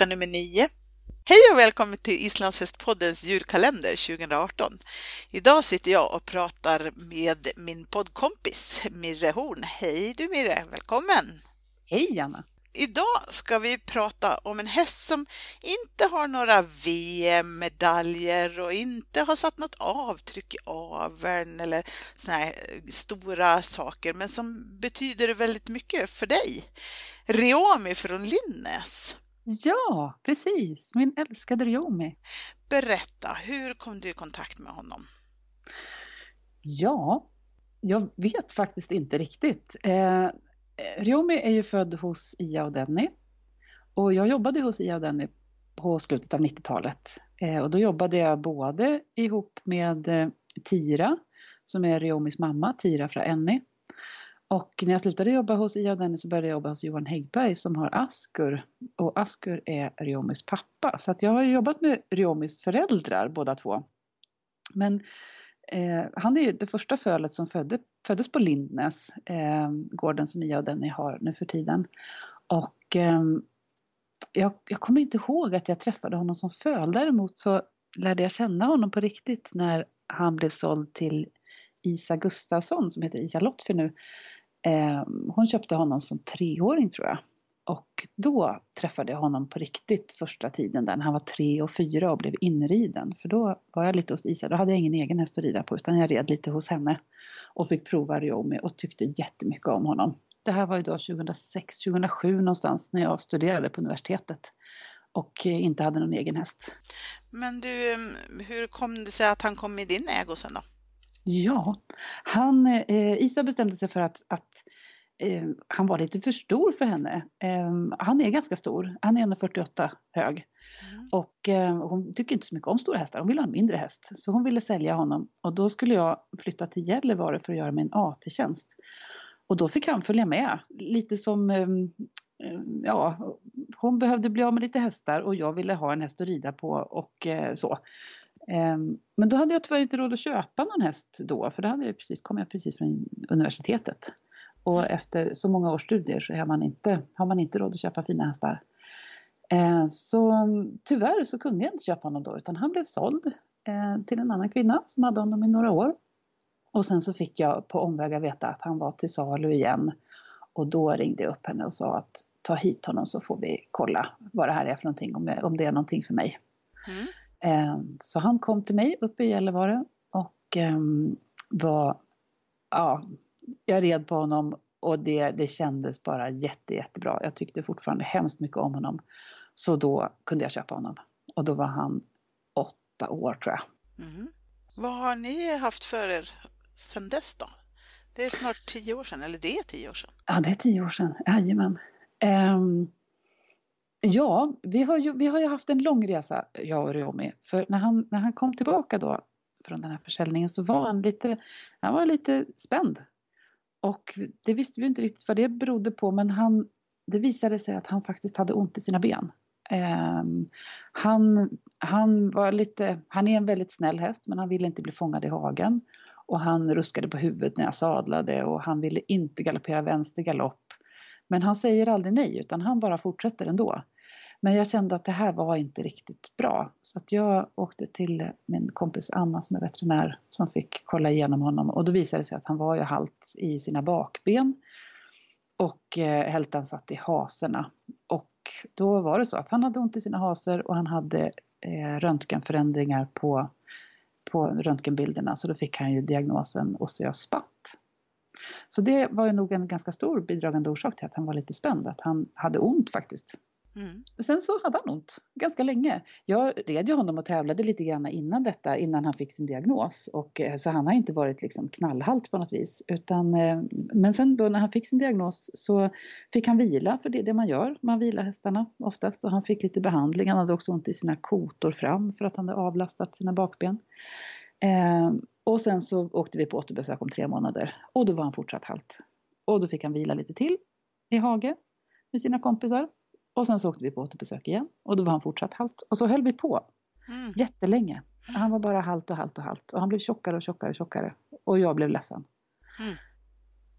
vecka nummer nio. Hej och välkommen till Islandshästpoddens julkalender 2018. Idag sitter jag och pratar med min poddkompis Mirre Horn. Hej du Mirre, välkommen! Hej Anna! Idag ska vi prata om en häst som inte har några VM-medaljer och inte har satt något avtryck i aveln eller såna här stora saker, men som betyder väldigt mycket för dig. Riomi från Linnäs. Ja, precis. Min älskade Riomi. Berätta, hur kom du i kontakt med honom? Ja, jag vet faktiskt inte riktigt. Eh, Riomi är ju född hos Ia och Denny. Och jag jobbade hos Ia och Denny på slutet av 90-talet. Eh, och då jobbade jag både ihop med eh, Tira, som är Riomis mamma, Tira från Enni. Och när jag slutade jobba hos Ia och Denny så började jag jobba hos Johan Häggberg som har Askur. Och Askur är Riomis pappa. Så att jag har jobbat med Riomis föräldrar båda två. Men eh, han är ju det första fölet som födde, föddes på Lindnäs, eh, gården som Ia och Denny har nu för tiden. Och eh, jag, jag kommer inte ihåg att jag träffade honom som föl. Däremot så lärde jag känna honom på riktigt när han blev såld till Isa Gustafsson som heter Isa Lottfi nu. Eh, hon köpte honom som treåring tror jag. Och då träffade jag honom på riktigt första tiden där när han var tre och fyra och blev inriden. För då var jag lite hos Isa, då hade jag ingen egen häst att rida på utan jag red lite hos henne. Och fick prova Ryomi, och tyckte jättemycket om honom. Det här var ju då 2006, 2007 någonstans när jag studerade på universitetet. Och eh, inte hade någon egen häst. Men du, ehm, hur kom det sig att han kom i din ägo sen då? Ja, han, eh, Isa bestämde sig för att, att eh, han var lite för stor för henne. Eh, han är ganska stor, han är 1,48 hög. Mm. Och eh, hon tycker inte så mycket om stora hästar, hon vill ha en mindre häst. Så hon ville sälja honom och då skulle jag flytta till Gällivare för att göra min AT-tjänst. Och då fick han följa med, lite som ehm, ja, hon behövde bli av med lite hästar och jag ville ha en häst att rida på och eh, så. Ehm, men då hade jag tyvärr inte råd att köpa någon häst då, för då hade jag precis, kom jag precis från universitetet. Och efter så många års studier så har man inte, har man inte råd att köpa fina hästar. Ehm, så tyvärr så kunde jag inte köpa honom då, utan han blev såld eh, till en annan kvinna som hade honom i några år. Och sen så fick jag på omvägar veta att han var till salu igen. Och då ringde jag upp henne och sa att ta hit honom så får vi kolla vad det här är för någonting, om det är någonting för mig. Mm. Ehm, så han kom till mig uppe i Gällivare och ehm, var, ja, jag red på honom och det, det kändes bara jätte, jättebra. Jag tyckte fortfarande hemskt mycket om honom. Så då kunde jag köpa honom. Och då var han åtta år tror jag. Mm. Vad har ni haft för er sedan dess då? Det är snart tio år sedan, eller det är tio år sedan? Ja, det är tio år sedan, jajamän. Um, Ja, vi har, ju, vi har ju haft en lång resa, jag och Ryomi. För när han, när han kom tillbaka då från den här försäljningen så var han lite, han var lite spänd. Och det visste vi inte riktigt vad det berodde på men han, det visade sig att han faktiskt hade ont i sina ben. Um, han, han var lite, han är en väldigt snäll häst men han ville inte bli fångad i hagen. Och han ruskade på huvudet när jag sadlade och han ville inte galoppera vänster galopp. Men han säger aldrig nej utan han bara fortsätter ändå. Men jag kände att det här var inte riktigt bra. Så att jag åkte till min kompis Anna som är veterinär som fick kolla igenom honom och då visade det sig att han var ju halt i sina bakben. Och eh, hältan satt i haserna. Och då var det så att han hade ont i sina haser och han hade eh, röntgenförändringar på, på röntgenbilderna så då fick han ju diagnosen osseös spatt. Så det var ju nog en ganska stor bidragande orsak till att han var lite spänd, att han hade ont faktiskt. Mm. Sen så hade han ont ganska länge. Jag red ju honom och tävlade lite grann innan detta, innan han fick sin diagnos. Och, eh, så han har inte varit liksom knallhalt på något vis. Utan, eh, men sen då när han fick sin diagnos så fick han vila, för det är det man gör. Man vilar hästarna oftast. Och han fick lite behandling. Han hade också ont i sina kotor fram för att han hade avlastat sina bakben. Eh, och sen så åkte vi på återbesök om tre månader. Och då var han fortsatt halt. Och då fick han vila lite till i hage med sina kompisar. Och sen så åkte vi på återbesök igen och då var han fortsatt halt. Och så höll vi på mm. jättelänge. Han var bara halt och halt och halt. Och han blev tjockare och tjockare och tjockare. Och jag blev ledsen. Mm.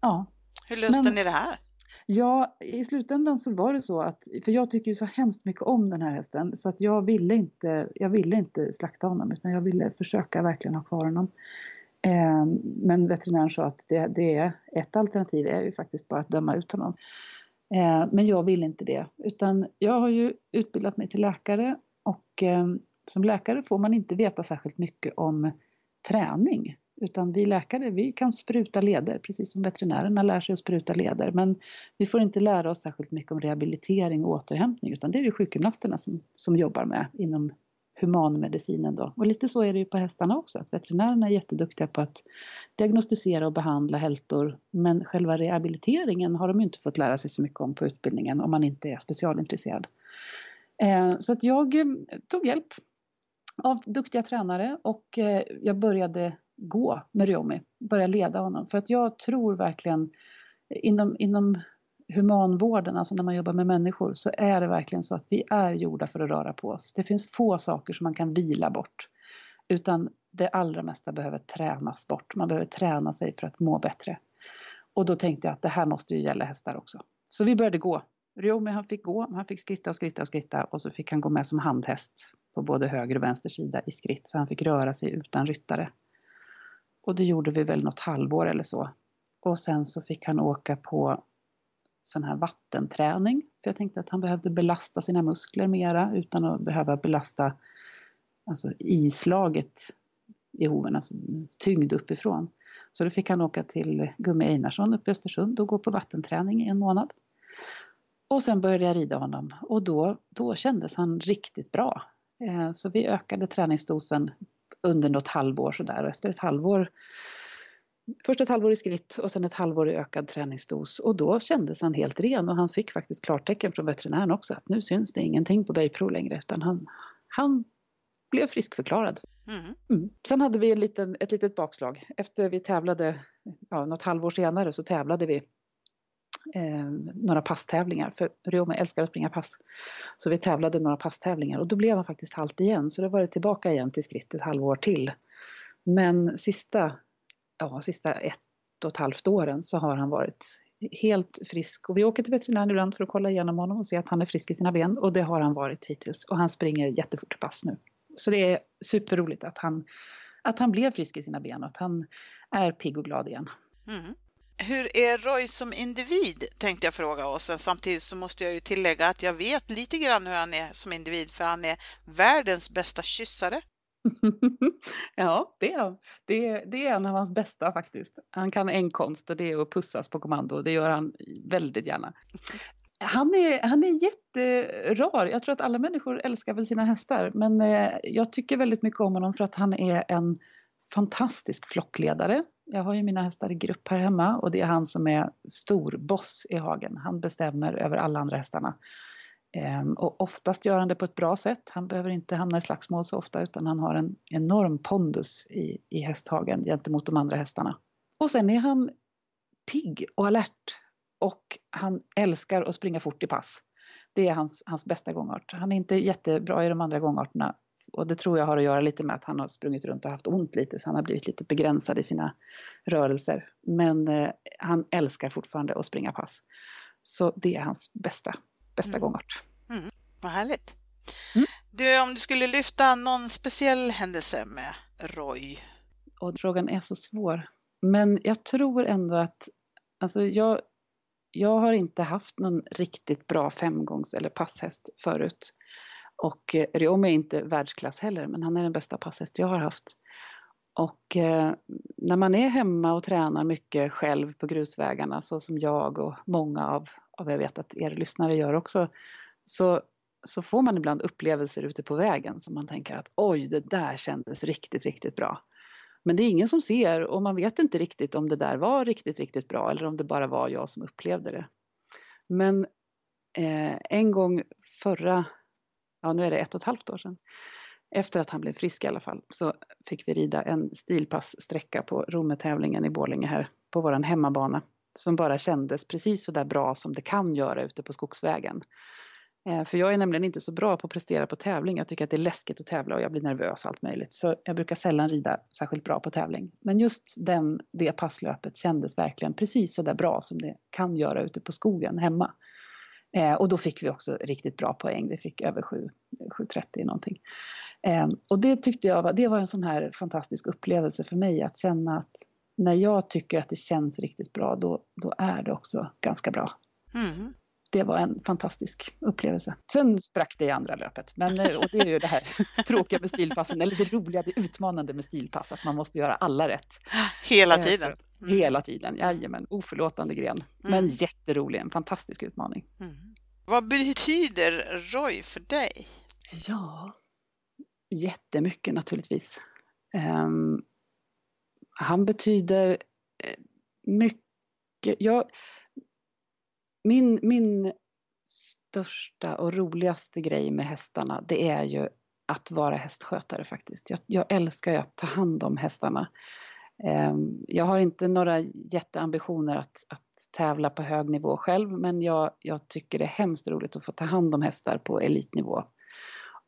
Ja. Hur löste Men, ni det här? Ja, i slutändan så var det så att, för jag tycker ju så hemskt mycket om den här hästen så att jag ville inte, jag ville inte slakta honom utan jag ville försöka verkligen ha kvar honom. Eh, men veterinären sa att det, det är ett alternativ är ju faktiskt bara att döma ut honom. Eh, men jag vill inte det utan jag har ju utbildat mig till läkare och eh, som läkare får man inte veta särskilt mycket om träning. Utan vi läkare, vi kan spruta leder, precis som veterinärerna lär sig att spruta leder. Men vi får inte lära oss särskilt mycket om rehabilitering och återhämtning, utan det är det sjukgymnasterna som, som jobbar med inom humanmedicinen då. Och lite så är det ju på hästarna också, att veterinärerna är jätteduktiga på att diagnostisera och behandla hältor. Men själva rehabiliteringen har de inte fått lära sig så mycket om på utbildningen om man inte är specialintresserad. Eh, så att jag eh, tog hjälp av duktiga tränare och eh, jag började gå med Ryomi, börja leda honom. För att jag tror verkligen inom, inom humanvården, alltså när man jobbar med människor, så är det verkligen så att vi är gjorda för att röra på oss. Det finns få saker som man kan vila bort. Utan det allra mesta behöver tränas bort. Man behöver träna sig för att må bättre. Och då tänkte jag att det här måste ju gälla hästar också. Så vi började gå. Ryomi han fick gå, han fick skritta och skritta och skritta och så fick han gå med som handhäst på både höger och vänster sida i skritt så han fick röra sig utan ryttare. Och det gjorde vi väl något halvår eller så. Och sen så fick han åka på sån här vattenträning. För jag tänkte att han behövde belasta sina muskler mera utan att behöva belasta alltså islaget i hoven, alltså tyngd uppifrån. Så då fick han åka till Gummi Einarsson uppe i Östersund och gå på vattenträning i en månad. Och sen började jag rida honom och då, då kändes han riktigt bra. Eh, så vi ökade träningsdosen under något halvår sådär och efter ett halvår Först ett halvår i skritt och sen ett halvår i ökad träningsdos och då kändes han helt ren och han fick faktiskt klartecken från veterinären också att nu syns det ingenting på böjprov längre utan han, han blev friskförklarad. Mm. Mm. Sen hade vi en liten, ett litet bakslag. Efter vi tävlade, ja, något halvår senare så tävlade vi eh, några passtävlingar. För Roma älskar att springa pass. Så vi tävlade några passtävlingar och då blev han faktiskt halt igen. Så då var det tillbaka igen till skritt ett halvår till. Men sista, ja, sista ett och ett halvt åren så har han varit helt frisk. Och vi åker till veterinären ibland för att kolla igenom honom och se att han är frisk i sina ben. Och det har han varit hittills. Och han springer jättefort pass nu. Så det är superroligt att han, att han blev frisk i sina ben och att han är pigg och glad igen. Mm. Hur är Roy som individ, tänkte jag fråga oss. Samtidigt så måste jag ju tillägga att jag vet lite grann hur han är som individ, för han är världens bästa kyssare. ja, det är, det, det är en av hans bästa faktiskt. Han kan en konst och det är att pussas på kommando. Det gör han väldigt gärna. Han är, han är jätterar. Jag tror att alla människor älskar väl sina hästar, men eh, jag tycker väldigt mycket om honom för att han är en fantastisk flockledare. Jag har ju mina hästar i grupp här hemma och det är han som är stor boss i hagen. Han bestämmer över alla andra hästarna. Ehm, och oftast gör han det på ett bra sätt. Han behöver inte hamna i slagsmål så ofta utan han har en enorm pondus i, i hästhagen gentemot de andra hästarna. Och sen är han pigg och alert och han älskar att springa fort i pass. Det är hans, hans bästa gångart. Han är inte jättebra i de andra gångarterna och det tror jag har att göra lite med att han har sprungit runt och haft ont lite så han har blivit lite begränsad i sina rörelser. Men eh, han älskar fortfarande att springa pass. Så det är hans bästa, bästa mm. gångart. Mm. Vad härligt. Mm. Du, om du skulle lyfta någon speciell händelse med Roy? Och frågan är så svår. Men jag tror ändå att alltså jag, jag har inte haft någon riktigt bra femgångs eller passhäst förut. Och eh, Riomi är inte världsklass heller, men han är den bästa passhäst jag har haft. Och eh, när man är hemma och tränar mycket själv på grusvägarna, så som jag och många av, och jag vet att er lyssnare gör också, så, så får man ibland upplevelser ute på vägen som man tänker att oj, det där kändes riktigt, riktigt bra. Men det är ingen som ser och man vet inte riktigt om det där var riktigt, riktigt bra eller om det bara var jag som upplevde det. Men eh, en gång förra ja nu är det ett och ett halvt år sedan, efter att han blev frisk i alla fall, så fick vi rida en stilpasssträcka på Rometävlingen i Borlänge här på våran hemmabana som bara kändes precis så där bra som det kan göra ute på skogsvägen. Eh, för jag är nämligen inte så bra på att prestera på tävling. Jag tycker att det är läskigt att tävla och jag blir nervös och allt möjligt. Så jag brukar sällan rida särskilt bra på tävling. Men just den, det passlöpet kändes verkligen precis så där bra som det kan göra ute på skogen hemma. Eh, och då fick vi också riktigt bra poäng. Vi fick över 7, 7.30 någonting. Eh, och det tyckte jag var, det var en sån här fantastisk upplevelse för mig att känna att när jag tycker att det känns riktigt bra då, då är det också ganska bra. Mm det var en fantastisk upplevelse. Sen sprack det i andra löpet. Men, eh, och det är ju det här tråkiga med stilpassen, eller det roliga, det utmanande med stilpass, att man måste göra alla rätt. Hela eh, tiden? Mm. Hela tiden, jajamän. Oförlåtande gren. Men mm. jätterolig, en fantastisk utmaning. Mm. Vad betyder Roy för dig? Ja, jättemycket naturligtvis. Um, han betyder eh, mycket. Jag, min, min största och roligaste grej med hästarna, det är ju att vara hästskötare faktiskt. Jag, jag älskar ju att ta hand om hästarna. Ehm, jag har inte några jätteambitioner att, att tävla på hög nivå själv, men jag, jag, tycker det är hemskt roligt att få ta hand om hästar på elitnivå.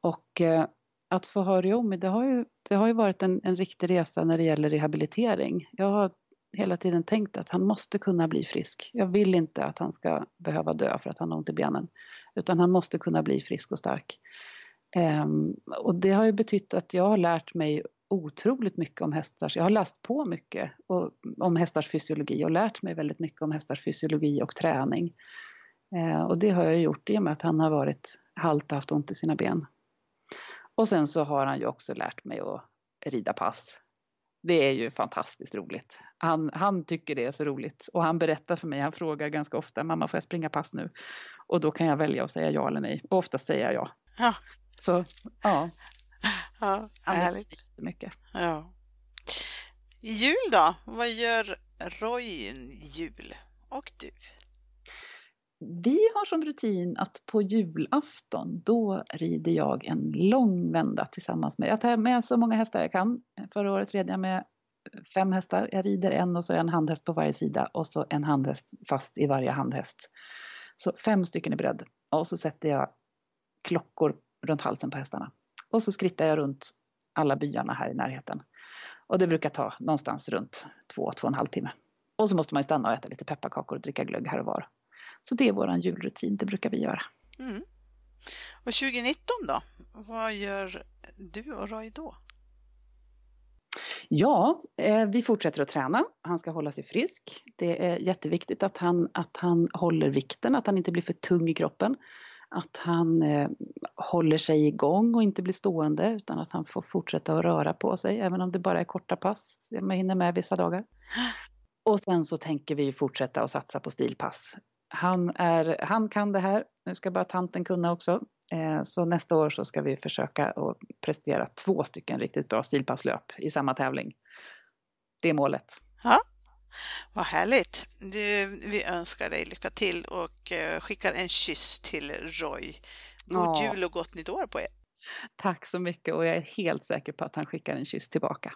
Och eh, att få ha Riomi, det har ju, det har ju varit en, en riktig resa när det gäller rehabilitering. Jag har hela tiden tänkt att han måste kunna bli frisk. Jag vill inte att han ska behöva dö för att han har ont i benen. Utan han måste kunna bli frisk och stark. Um, och det har ju betytt att jag har lärt mig otroligt mycket om hästars, jag har läst på mycket och, om hästars fysiologi och lärt mig väldigt mycket om hästars fysiologi och träning. Uh, och det har jag gjort i och med att han har varit halt och haft ont i sina ben. Och sen så har han ju också lärt mig att rida pass det är ju fantastiskt roligt. Han, han tycker det är så roligt och han berättar för mig, han frågar ganska ofta, mamma får jag springa pass nu? Och då kan jag välja att säga ja eller nej och oftast säger jag ja. Ja. Så ja. Ja, härligt. Mycket. Ja. Jul då? Vad gör Roy jul? Och du? Vi har som rutin att på julafton då rider jag en lång vända tillsammans med, jag tar med så många hästar jag kan. Förra året red jag med fem hästar. Jag rider en och så en handhäst på varje sida och så en handhäst fast i varje handhäst. Så fem stycken i bredd. Och så sätter jag klockor runt halsen på hästarna. Och så skrittar jag runt alla byarna här i närheten. Och det brukar ta någonstans runt två, två och en halv timme. Och så måste man ju stanna och äta lite pepparkakor och dricka glögg här och var. Så det är vår julrutin, det brukar vi göra. Mm. Och 2019 då? Vad gör du och Roy då? Ja, eh, vi fortsätter att träna. Han ska hålla sig frisk. Det är jätteviktigt att han, att han håller vikten, att han inte blir för tung i kroppen. Att han eh, håller sig igång och inte blir stående utan att han får fortsätta att röra på sig även om det bara är korta pass. Så man hinner med vissa dagar. Och sen så tänker vi fortsätta att satsa på stilpass han, är, han kan det här, nu ska bara tanten kunna också. Eh, så nästa år så ska vi försöka att prestera två stycken riktigt bra stilpasslöp i samma tävling. Det är målet. Ja, vad härligt! Du, vi önskar dig lycka till och eh, skickar en kyss till Roy. God ja. jul och gott nytt år på er! Tack så mycket och jag är helt säker på att han skickar en kyss tillbaka.